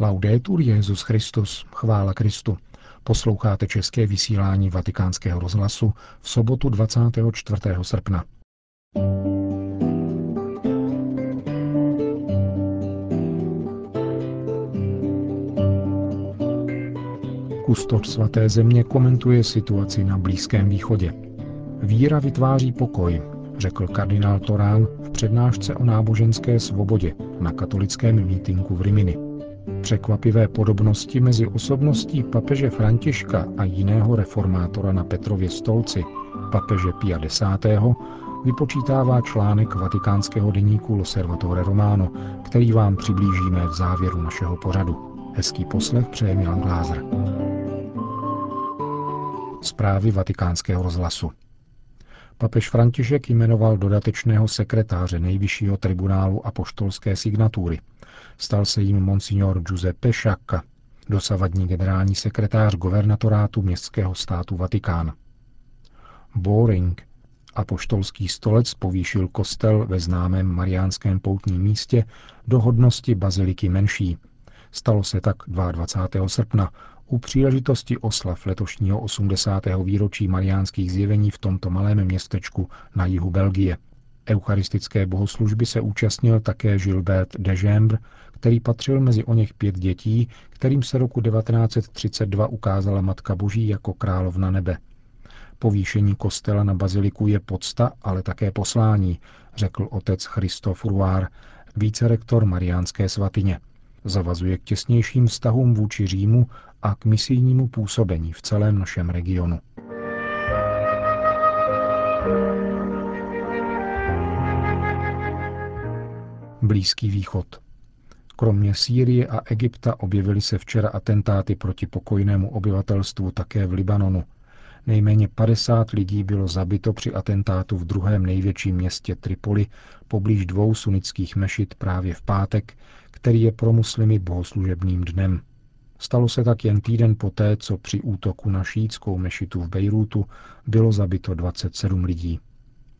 Laudetur Jezus Christus, chvála Kristu. Posloucháte české vysílání Vatikánského rozhlasu v sobotu 24. srpna. Kustod svaté země komentuje situaci na Blízkém východě. Víra vytváří pokoj, řekl kardinál Torán v přednášce o náboženské svobodě na katolickém mítinku v Rimini. Překvapivé podobnosti mezi osobností papeže Františka a jiného reformátora na Petrově stolci, papeže Pia X., vypočítává článek vatikánského deníku Loservatore Romano, který vám přiblížíme v závěru našeho pořadu. Hezký poslech přeje Milan Glázer. Zprávy vatikánského rozhlasu. Papež František jmenoval dodatečného sekretáře nejvyššího tribunálu apoštolské signatury. Stal se jim monsignor Giuseppe Sciacca, dosavadní generální sekretář governatorátu městského státu Vatikán. Boring, apoštolský stolec, povýšil kostel ve známém mariánském poutním místě do hodnosti baziliky menší. Stalo se tak 22. srpna u příležitosti oslav letošního 80. výročí mariánských zjevení v tomto malém městečku na jihu Belgie. Eucharistické bohoslužby se účastnil také Gilbert de Jembre, který patřil mezi o něch pět dětí, kterým se roku 1932 ukázala Matka Boží jako královna nebe. Povýšení kostela na baziliku je podsta, ale také poslání, řekl otec Christoph Ruár, vícerektor Mariánské svatyně. Zavazuje k těsnějším vztahům vůči Římu a k misijnímu působení v celém našem regionu. Blízký východ. Kromě Sýrie a Egypta objevily se včera atentáty proti pokojnému obyvatelstvu také v Libanonu. Nejméně 50 lidí bylo zabito při atentátu v druhém největším městě Tripoli poblíž dvou sunických mešit právě v pátek, který je pro muslimy bohoslužebným dnem. Stalo se tak jen týden poté, co při útoku na šítskou mešitu v Bejrútu bylo zabito 27 lidí.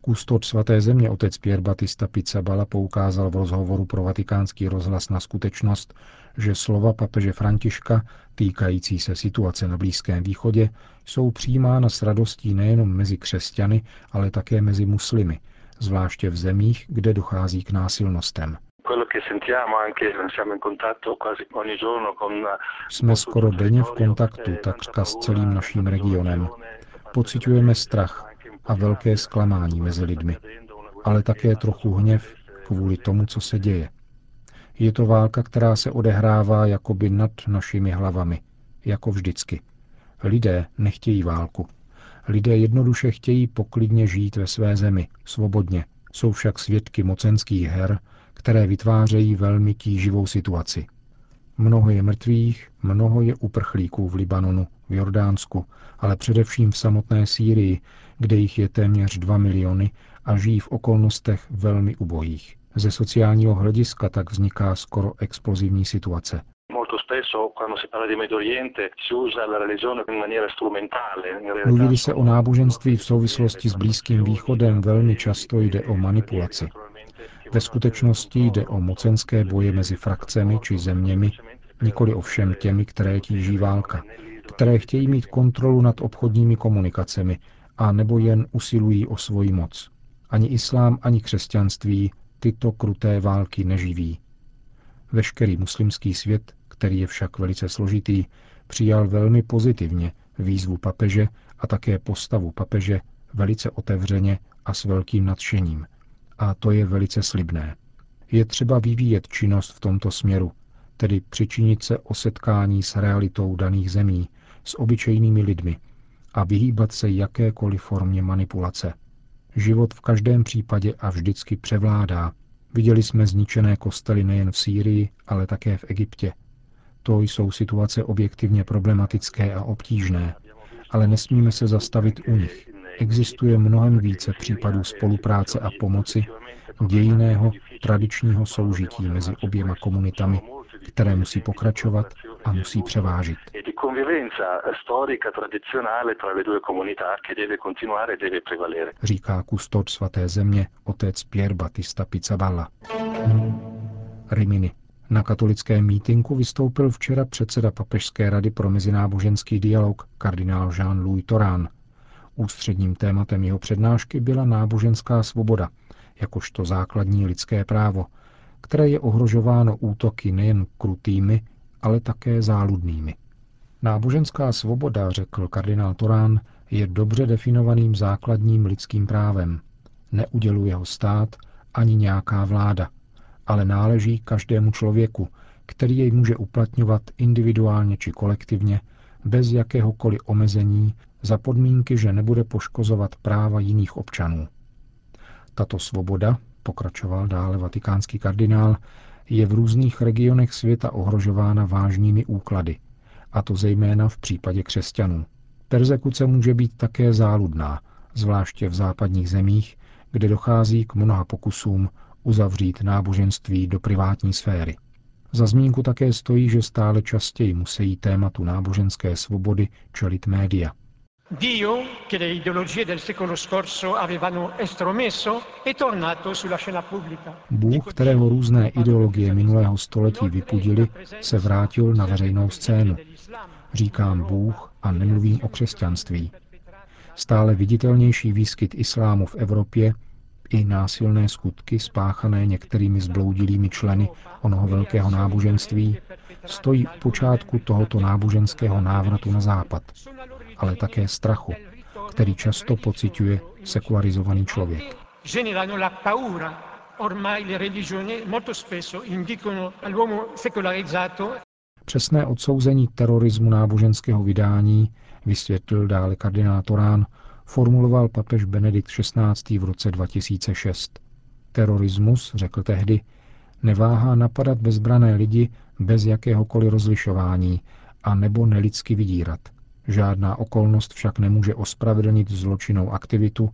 Kustod svaté země otec Pierre Batista Pizzabala poukázal v rozhovoru pro vatikánský rozhlas na skutečnost, že slova papeže Františka týkající se situace na Blízkém východě jsou přijímána s radostí nejenom mezi křesťany, ale také mezi muslimy, zvláště v zemích, kde dochází k násilnostem. Jsme skoro denně v kontaktu takřka s celým naším regionem. Pocitujeme strach a velké zklamání mezi lidmi, ale také trochu hněv kvůli tomu, co se děje. Je to válka, která se odehrává jakoby nad našimi hlavami, jako vždycky. Lidé nechtějí válku. Lidé jednoduše chtějí poklidně žít ve své zemi, svobodně. Jsou však svědky mocenských her, které vytvářejí velmi tíživou situaci. Mnoho je mrtvých, mnoho je uprchlíků v Libanonu, v Jordánsku, ale především v samotné Sýrii, kde jich je téměř 2 miliony a žijí v okolnostech velmi ubohých. Ze sociálního hlediska tak vzniká skoro explozivní situace. Mluvili se o náboženství v souvislosti s Blízkým východem velmi často jde o manipulaci. Ve skutečnosti jde o mocenské boje mezi frakcemi či zeměmi, nikoli ovšem těmi, které tíží válka, které chtějí mít kontrolu nad obchodními komunikacemi a nebo jen usilují o svoji moc. Ani islám, ani křesťanství tyto kruté války neživí. Veškerý muslimský svět, který je však velice složitý, přijal velmi pozitivně výzvu papeže a také postavu papeže velice otevřeně a s velkým nadšením – a to je velice slibné. Je třeba vyvíjet činnost v tomto směru, tedy přičinit se o setkání s realitou daných zemí, s obyčejnými lidmi a vyhýbat se jakékoliv formě manipulace. Život v každém případě a vždycky převládá. Viděli jsme zničené kostely nejen v Sýrii, ale také v Egyptě. To jsou situace objektivně problematické a obtížné, ale nesmíme se zastavit u nich existuje mnohem více případů spolupráce a pomoci, dějiného tradičního soužití mezi oběma komunitami, které musí pokračovat a musí převážit. Říká kustod svaté země otec Pier Battista Pizzaballa. Rimini, Na katolickém mítinku vystoupil včera předseda Papežské rady pro mezináboženský dialog kardinál Jean-Louis Torán. Ústředním tématem jeho přednášky byla náboženská svoboda, jakožto základní lidské právo, které je ohrožováno útoky nejen krutými, ale také záludnými. Náboženská svoboda, řekl kardinál Torán, je dobře definovaným základním lidským právem. Neuděluje ho stát ani nějaká vláda, ale náleží každému člověku, který jej může uplatňovat individuálně či kolektivně, bez jakéhokoliv omezení, za podmínky, že nebude poškozovat práva jiných občanů. Tato svoboda, pokračoval dále vatikánský kardinál, je v různých regionech světa ohrožována vážnými úklady, a to zejména v případě křesťanů. Persekuce může být také záludná, zvláště v západních zemích, kde dochází k mnoha pokusům uzavřít náboženství do privátní sféry. Za zmínku také stojí, že stále častěji musí tématu náboženské svobody čelit média. Dio, che le ideologie del secolo scorso avevano estromesso, è tornato sulla scena pubblica. Bůh, kterého různé ideologie minulého století vypudili, se vrátil na veřejnou scénu. Říkám Bůh a nemluvím o křesťanství. Stále viditelnější výskyt islámu v Evropě i násilné skutky spáchané některými zbloudilými členy onoho velkého náboženství stojí u počátku tohoto náboženského návratu na západ, ale také strachu, který často pociťuje sekularizovaný člověk. Přesné odsouzení terorismu náboženského vydání vysvětlil dále kardinál Torán, formuloval papež Benedikt XVI. v roce 2006. Terorismus, řekl tehdy, neváhá napadat bezbrané lidi bez jakéhokoliv rozlišování a nebo nelidsky vydírat. Žádná okolnost však nemůže ospravedlnit zločinnou aktivitu,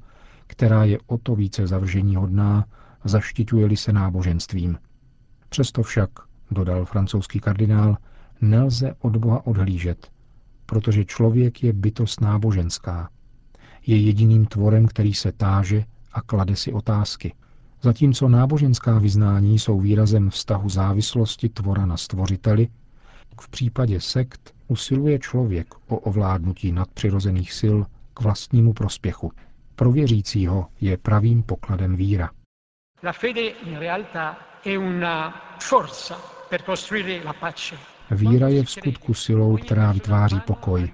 která je o to více zavržení hodná, zaštiťuje-li se náboženstvím. Přesto však, dodal francouzský kardinál, nelze od Boha odhlížet, protože člověk je bytost náboženská. Je jediným tvorem, který se táže a klade si otázky. Zatímco náboženská vyznání jsou výrazem vztahu závislosti tvora na stvořiteli, v případě sekt usiluje člověk o ovládnutí nadpřirozených sil k vlastnímu prospěchu. Pro věřícího je pravým pokladem víra. La fede in realtà è una forza per costruire la pace. Víra je v skutku silou, která vytváří pokoj.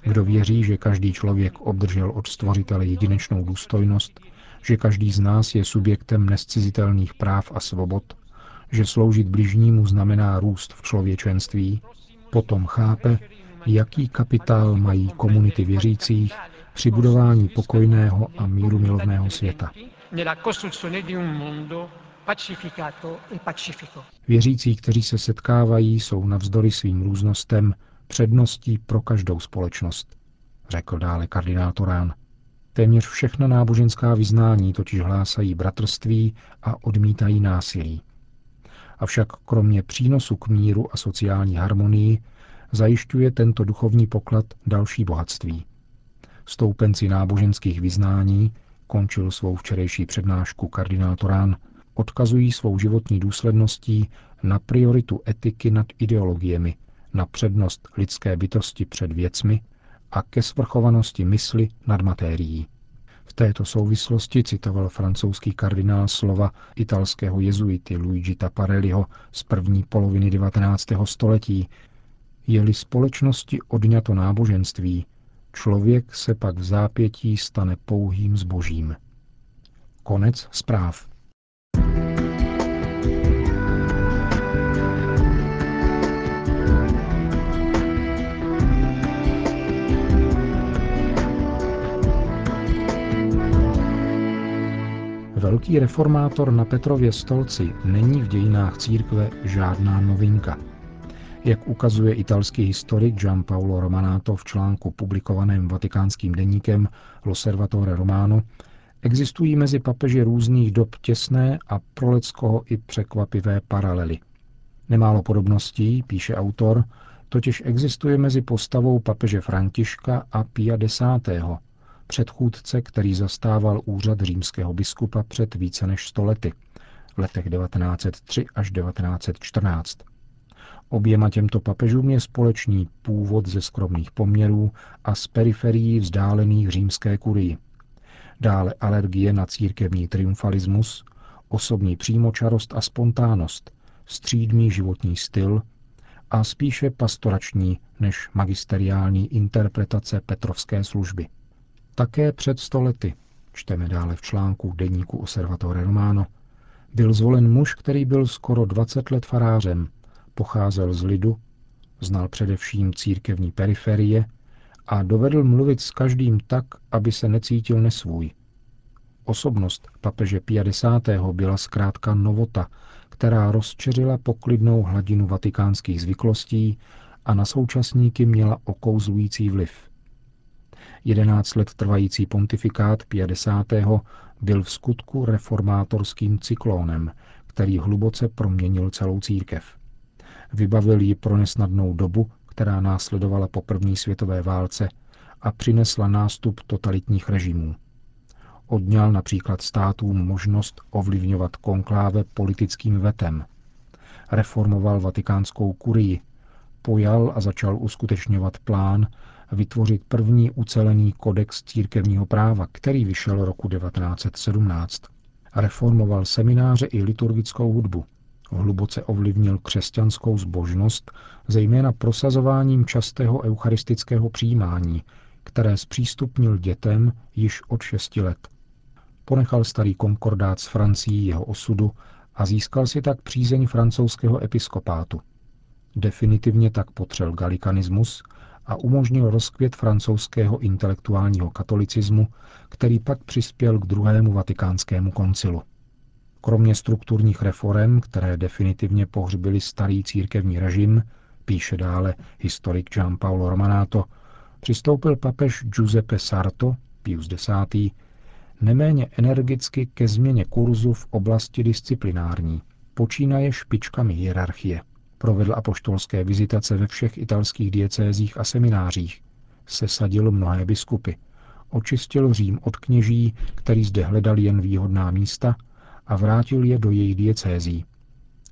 Kdo věří, že každý člověk obdržel od stvořitele jedinečnou důstojnost, že každý z nás je subjektem nescizitelných práv a svobod, že sloužit bližnímu znamená růst v člověčenství, potom chápe, jaký kapitál mají komunity věřících při budování pokojného a míru milovného světa. Věřící, kteří se setkávají, jsou navzdory svým různostem předností pro každou společnost, řekl dále kardinál Torán. Téměř všechna náboženská vyznání totiž hlásají bratrství a odmítají násilí. Avšak kromě přínosu k míru a sociální harmonii zajišťuje tento duchovní poklad další bohatství. Stoupenci náboženských vyznání, končil svou včerejší přednášku kardinál Torán, odkazují svou životní důsledností na prioritu etiky nad ideologiemi, na přednost lidské bytosti před věcmi a ke svrchovanosti mysli nad matérií. V této souvislosti citoval francouzský kardinál slova italského jezuity Luigi Taparelliho z první poloviny 19. století. Je-li společnosti odňato náboženství, člověk se pak v zápětí stane pouhým zbožím. Konec zpráv. Velký reformátor na Petrově stolci není v dějinách církve žádná novinka. Jak ukazuje italský historik Giampaolo Romanato v článku publikovaném vatikánským deníkem L'Osservatore Romano, existují mezi papeži různých dob těsné a pro i překvapivé paralely. Nemálo podobností, píše autor, totiž existuje mezi postavou papeže Františka a Pia X., předchůdce, který zastával úřad římského biskupa před více než stolety, letech 1903 až 1914. Oběma těmto papežům je společný původ ze skromných poměrů a z periferií vzdálených římské kurii. Dále alergie na církevní triumfalismus, osobní přímočarost a spontánnost, střídmý životní styl a spíše pastorační než magisteriální interpretace Petrovské služby. Také před stolety, čteme dále v článku deníku Osservatore Romano, byl zvolen muž, který byl skoro 20 let farářem, pocházel z lidu, znal především církevní periferie a dovedl mluvit s každým tak, aby se necítil nesvůj. Osobnost papeže 50. byla zkrátka novota, která rozčeřila poklidnou hladinu vatikánských zvyklostí a na současníky měla okouzlující vliv. Jedenáct let trvající pontifikát 50. byl v skutku reformátorským cyklónem, který hluboce proměnil celou církev. Vybavil ji pro nesnadnou dobu, která následovala po první světové válce a přinesla nástup totalitních režimů. Odňal například státům možnost ovlivňovat konkláve politickým vetem. Reformoval vatikánskou kurii, pojal a začal uskutečňovat plán vytvořit první ucelený kodex církevního práva, který vyšel roku 1917. Reformoval semináře i liturgickou hudbu. Hluboce ovlivnil křesťanskou zbožnost, zejména prosazováním častého eucharistického přijímání, které zpřístupnil dětem již od šesti let. Ponechal starý konkordát s Francií jeho osudu a získal si tak přízeň francouzského episkopátu. Definitivně tak potřel galikanismus a umožnil rozkvět francouzského intelektuálního katolicismu, který pak přispěl k druhému vatikánskému koncilu. Kromě strukturních reform, které definitivně pohřbili starý církevní režim, píše dále historik Gian Paolo Romanato, přistoupil papež Giuseppe Sarto, Pius X., neméně energicky ke změně kurzu v oblasti disciplinární, počínaje špičkami hierarchie. Provedl apoštolské vizitace ve všech italských diecézích a seminářích. Sesadil mnohé biskupy. Očistil Řím od kněží, který zde hledali jen výhodná místa a vrátil je do její diecézí.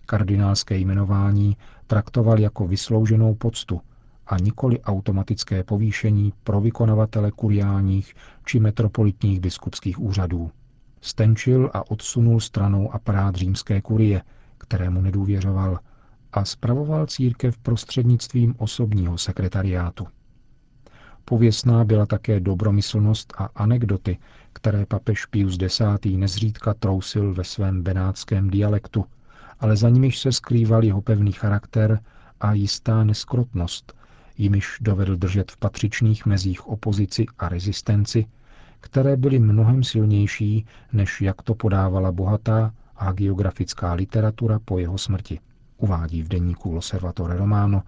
Kardinálské jmenování traktoval jako vyslouženou poctu a nikoli automatické povýšení pro vykonavatele kuriálních či metropolitních biskupských úřadů. Stenčil a odsunul stranou aparát římské kurie, kterému nedůvěřoval, a spravoval církev prostřednictvím osobního sekretariátu. Pověsná byla také dobromyslnost a anekdoty, které papež Pius X. nezřídka trousil ve svém benátském dialektu, ale za nimiž se skrýval jeho pevný charakter a jistá neskrotnost, jimiž dovedl držet v patřičných mezích opozici a rezistenci, které byly mnohem silnější, než jak to podávala bohatá a geografická literatura po jeho smrti, uvádí v deníku Loservatore Romano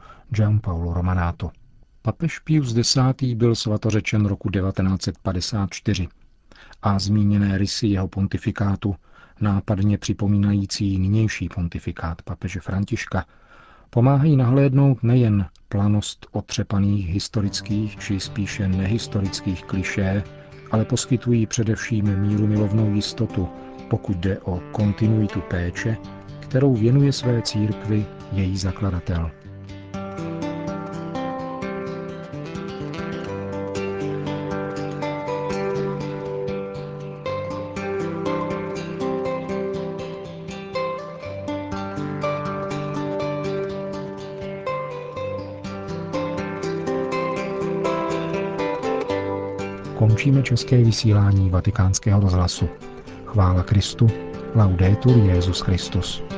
Paolo Romanato. Papež Pius X. byl svatořečen roku 1954 a zmíněné rysy jeho pontifikátu, nápadně připomínající nynější pontifikát papeže Františka, pomáhají nahlédnout nejen planost otřepaných historických či spíše nehistorických klišé, ale poskytují především míru milovnou jistotu, pokud jde o kontinuitu péče, kterou věnuje své církvi její zakladatel. Končíme české vysílání vatikánského rozhlasu. Chvála Kristu. Laudetur Jezus Christus.